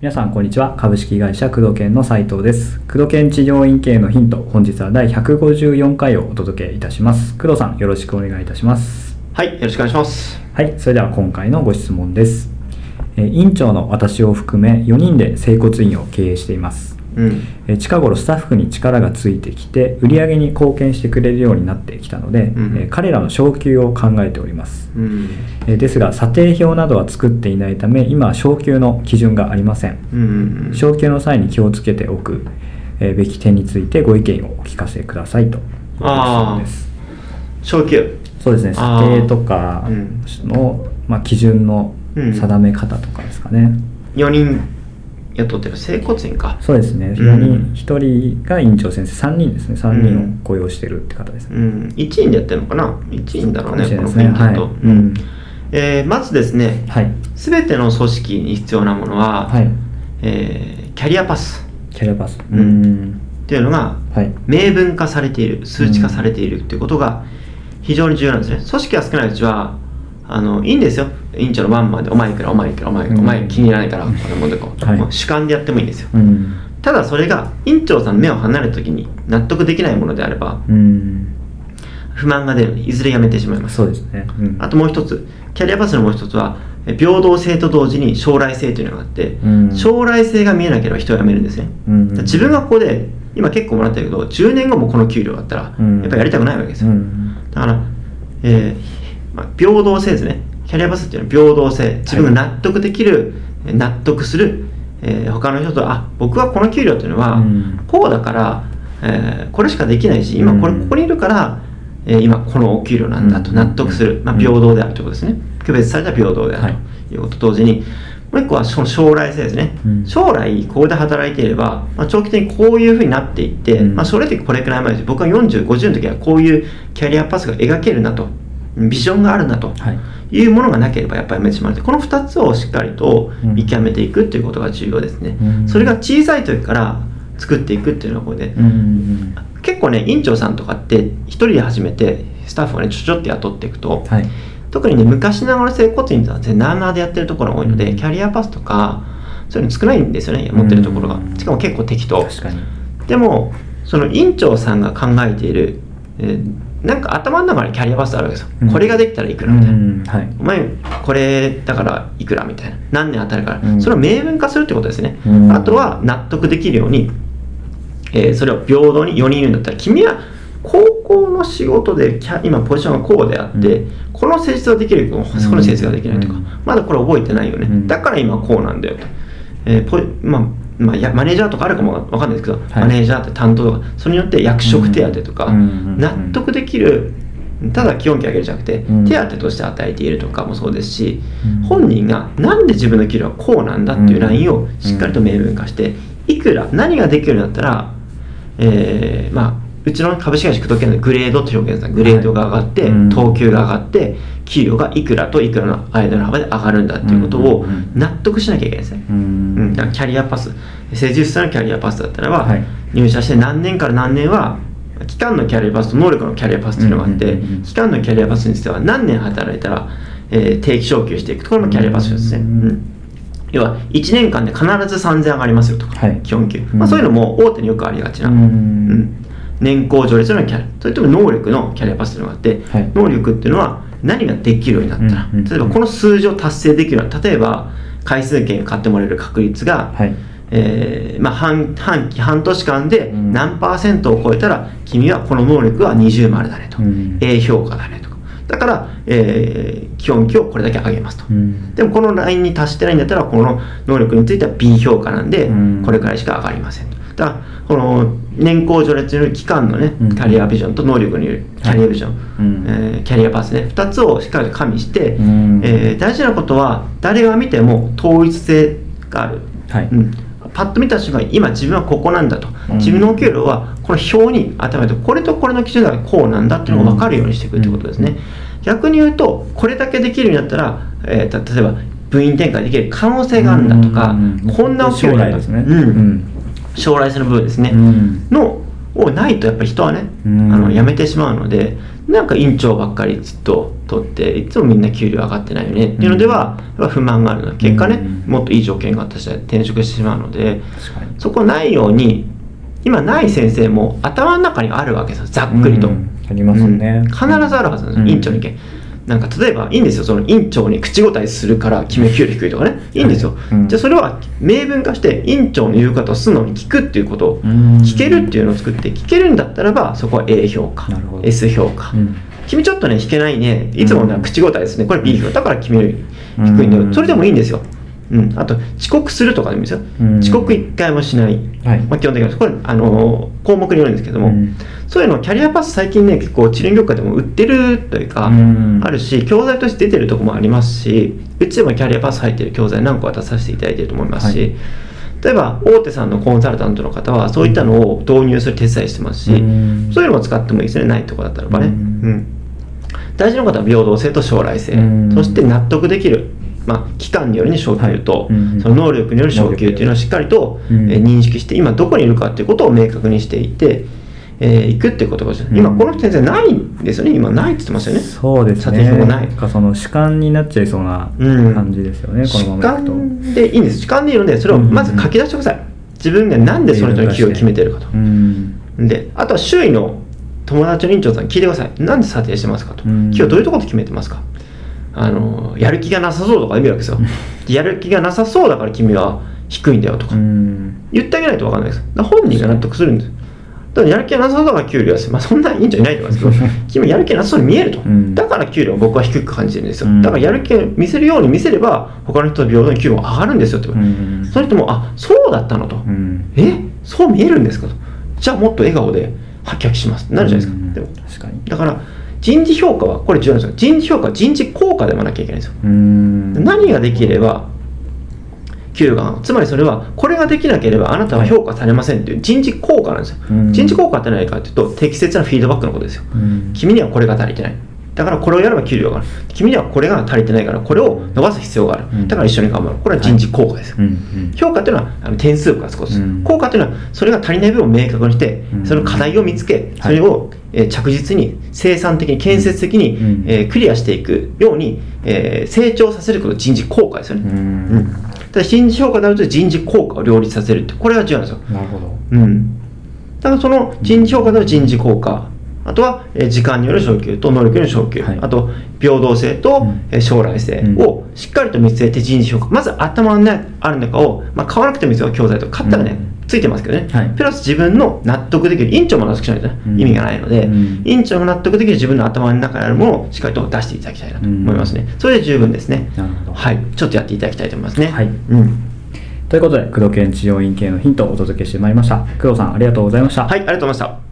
皆さんこんにちは。株式会社工藤研の斉藤です。工藤研治療院系のヒント。本日は第154回をお届けいたします。工藤さんよろしくお願いいたします。はい、よろしくお願いします。はいそれでは今回のご質問です。えー院長の私を含め4人で整骨院を経営していますうん。えー近頃スタッフに力がついてきて売り上げに貢献してくれるようになってきたので、うん。えー彼らの昇給を考えております。うん。えーですが査定表などは作っていないため今は昇給の基準がありません。うん。昇給の際に気をつけておくえーべき点についてご意見をお聞かせくださいというあー質問です昇給。そうですね。査定とかうん。の、まあ、基準のうん定め方とかですかね、4人雇ってる整骨院か。そうですね。ん。4人、1人が院長先生。3人ですね。3人を雇用してるって方ですね、うん。1院でやってるのかな ?1 院だろうね、この雰囲気だと。うん。えーまずですね、はい。すべての組織に必要なものは、はい。えーキャリアパス。キャリアパス。ううん。んっていうのがはい。明文化されている、数値化されているっていうことが非常に重要なんですね。組織が少ないうちは、あのいいんですよ。院長のワンマンで、お前いくら、お前いくら、お前いくら、うん。お前気に入らないから、これもこう、はい。主観でやってもいいんですよ。うん。ただそれが院長さんの目を離れた時に納得できないものであればうん。不満が出る。いずれやめてしまいます。そうですね、うん、あともう一つ。キャリアパスのもう一つはえ平等性と同時に将来性というのがあって、うん。将来性が見えなければ人を辞めるんですね、うん。自分がここで今結構もらってるけど10年後もこの給料だったらうん。やっぱりやりたくないわけですよ、うん。だから、えーまあ、平等性ですね。キャリアパスっていうのは平等性。自分が納得できる、え納得する、えー他の人とあ僕はこの給料っていうのは、うん。こうだから、えーこれしかできないし今これうん。ここにいるから、えー今このお給料なんだとうん。納得する、まあ、うん平等であるということですね。区別された平等であるとい。うことと同時に、もう一個はその将来性ですね、うん。将来ここで働いていれば、まあ、長期的にこういうふうになっていって、うん。まあ、将来的にこれくらい前です。僕は4050の時はこういうキャリアパスが描けるなとビジョンがあるなとはい。いうものがなければやっぱりやめてしまうこの2つをしっかりと見極めていくっていうことが重要ですね、うん。それが小さい時から作っていくっていうのがこれで、うん結構ね院長さんとかって一人で始めてスタッフをねちょちょって雇っていくと、はい。特にね昔ながら整骨院ってのは全然なあなあでやってるところが多いので、うんキャリアパスとかそういうの少ないんですよね持ってるところが、うん。しかも結構適当。でもその院長さんが考えている、えーなんか頭の中にキャリアパスあるわけですよ、うん。これができたらいくらうみたいな、んはい。お前これだからいくらみたいな。何年当たるから、うん。それを明文化するってことですね、うん。あとは納得できるように、えーそれを平等に4人いるんだったら君は高校の仕事でキャ今ポジションがこうであって、うこの施術ができるけどこの施術ができないとか、うん。まだこれ覚えてないよね、うん。だから今こうなんだよと、えーポまあまあ、やマネージャーとかあるかもわかんないですけど、はい。マネージャーって担当とかそれによって役職手当とか、うん納得できるただ基本給上げるじゃなくて、うん。手当として与えているとかもそうですし、うん。本人がなんで自分の給料はこうなんだっていうラインをしっかりと明文化して、いくら何ができるようになったら、えーまあうちの株式会社工藤研のグレードって表現ですグレードが上がって、等級が上がって給料がいくらといくらの間の幅で上がるんだっていうことを納得しなきゃいけないですね、ううん。んだからキャリアパス。施術師さんのキャリアパスだったらば、はい。入社して何年から何年は期間のキャリアパスと能力のキャリアパスというのがあって、期間のキャリアパスについては何年働いたら、えー定期昇給していくところもキャリアパスですね、うんうん要は1年間で必ず3000上がりますよとか、はい。基本給、うん。まあ、そういうのも大手によくありがちな、うんうん年功序列のキャリア。それとも能力のキャリアパスというのがあって、はい。能力っていうのは何ができるようになったら、うんうんうん。例えばこの数字を達成できるような例えば回数券買ってもらえる確率が、はい。えーまあ、半半期半年間でうん。何パーセントを超えたら君はこの能力は20丸だねと、うん。A 評価だねとか。だから、えー基本給をこれだけ上げますと、うん。でもこのラインに達してないんだったらこの能力については B 評価なんでうん。これくらいしか上がりませんとだこの年功序列による期間のねうん。キャリアビジョンと能力によるキャリアビジョン、うん。えーキャリアパスね2つをしっかりと加味して、うん。えー大事なことは誰が見ても統一性がある。はい。うん、パッと見た瞬間に今自分はここなんだと、うん。自分のお給料はこの表に当てはめてこれとこれの基準がこうなんだっていうのが分かるようにしていくってことですね、うん。逆に言うとこれだけできるようになったら、えーた例えば部員展開できる可能性があるんだとか、うん。こんなお給料将来ですね。うん将来性の部分ですね、うん。のをないとやっぱり人はね、うん。あの辞めてしまうのでなんか院長ばっかりずっと取っていつもみんな給料上がってないよねっていうのでは、やっぱ不満があるの。で結果ね、うん。もっといい条件があった人は転職してしまうのでそこないように今ない先生も頭の中にあるわけですよざっくりと、うん。ありますよね、うん。必ずあるはずなんです院長に意見なんか例えばいいんですよ。その院長に口答えするから君は給料低いとかね。い。いんですよ、はいうん。じゃあそれは明文化して院長の言うことを素直に聞くっていうことをうん。聞けるっていうのを作って聞けるんだったらばそこは A 評価 S 評価、うん。君ちょっとね弾けないね。いつもねうん。口答えですね。これ B 評だから君より低いんだよ、うん。それでもいいんですようん、あと遅刻するとかでもいいですよ、うん。遅刻一回もしない、はい。まあ、基本的には。これあの項目によるんですけども、うん。そういうのキャリアパス最近ね結構治療業界でも売ってるというか、うん。あるし教材として出てるところもありますしうちでもキャリアパス入ってる教材何個か出させていただいてると思いますし、はい。例えば大手さんのコンサルタントの方はそういったのを導入する手伝いしてますし、うん。そういうのも使ってもいいですね。ないところだったらばね、ううんん。大事なことは平等性と将来性、うん。そして納得できる、まあ、期間によるに昇給と、その能力による昇給っていうのをしっかりと、うん。えー認識して今どこにいるかっていうことを明確にしていって、えーいくっていうことがですね今うん。この先生ないんですよね今ないって言ってますよね。そうですね。ない。んかその主観になっちゃいそうなうん。感じですよね、こ主のままいくと。観でいいんです。主観でいいのでそれをまず書き出してください、自分がなんでその人の給与を決めてるかと。うん。であとは周囲の友達の院長さんに聞いてください。なんで査定してますかと。うん。今日どういうところで決めてますかあのやる気がなさそうとか意味わけですよ。やる気がなさそうだから君は低いんだよとか。うん。言ってあげないと分かんないです。本人が納得するんです。だからやる気がなさそうだから給料は安いまあそんな院長いないと思いますけど。君やる気なさそうに見えると、うん。だから給料を僕は低く感じてるんですよ、うん。だからやる気を見せるように見せれば他の人と平等に給料が上がるんですよって、うん。その人もあそうだったのと、うん。え？そう見えるんですかと。じゃあもっと笑顔でハキハキしますってなるじゃないですか、うん。でも。確かに。だから人事評価はこれ重要なんですよ。人事評価は人事効果でもなきゃいけないんですよ。うん。何ができれば給与がつまりそれはこれができなければあなたは評価されませんっていう人事効果なんですよ、うん。人事効果って何かっていうと適切なフィードバックのことですよ。うん。君にはこれが足りてないだからこれをやれば給料が上がる。君にはこれが足りてないからこれを伸ばす必要がある、うん。だから一緒に頑張るこれは人事効果です。よ、うん。うん。評価というのはあの点数が少し、うん。効果というのはそれが足りない部分を明確にして、うん。その課題を見つけそれを、えー着実に生産的に建設的に、うん。えークリアしていくように、えー成長させることが人事効果ですよね、うん。うん。ただ人事評価になると人事効果を両立させるってこれが重要なんですよ。なるほど。うん、だからその人事評価での人事効果、あとはえー時間による昇給と能力による昇給、はい。あと平等性と将来性をしっかりと見据えて人事評価、まず頭にある中を、まあ、買わなくてもいいですよ、教材と。か買ったらね、うん。ついてますけどね、はい。プラス自分の納得できる、院長も納得しないとね、うん。意味がないので、うん。院長が納得できる自分の頭の中にあるものをしっかりと出していただきたいなと思いますね。それで十分ですね。なるほど。はい、ちょっとやっていただきたいと思いますね。はい。うん。ということで工藤研治療院系のヒントをお届けしてまいりました。工藤さんありがとうございました。はい、ありがとうございました。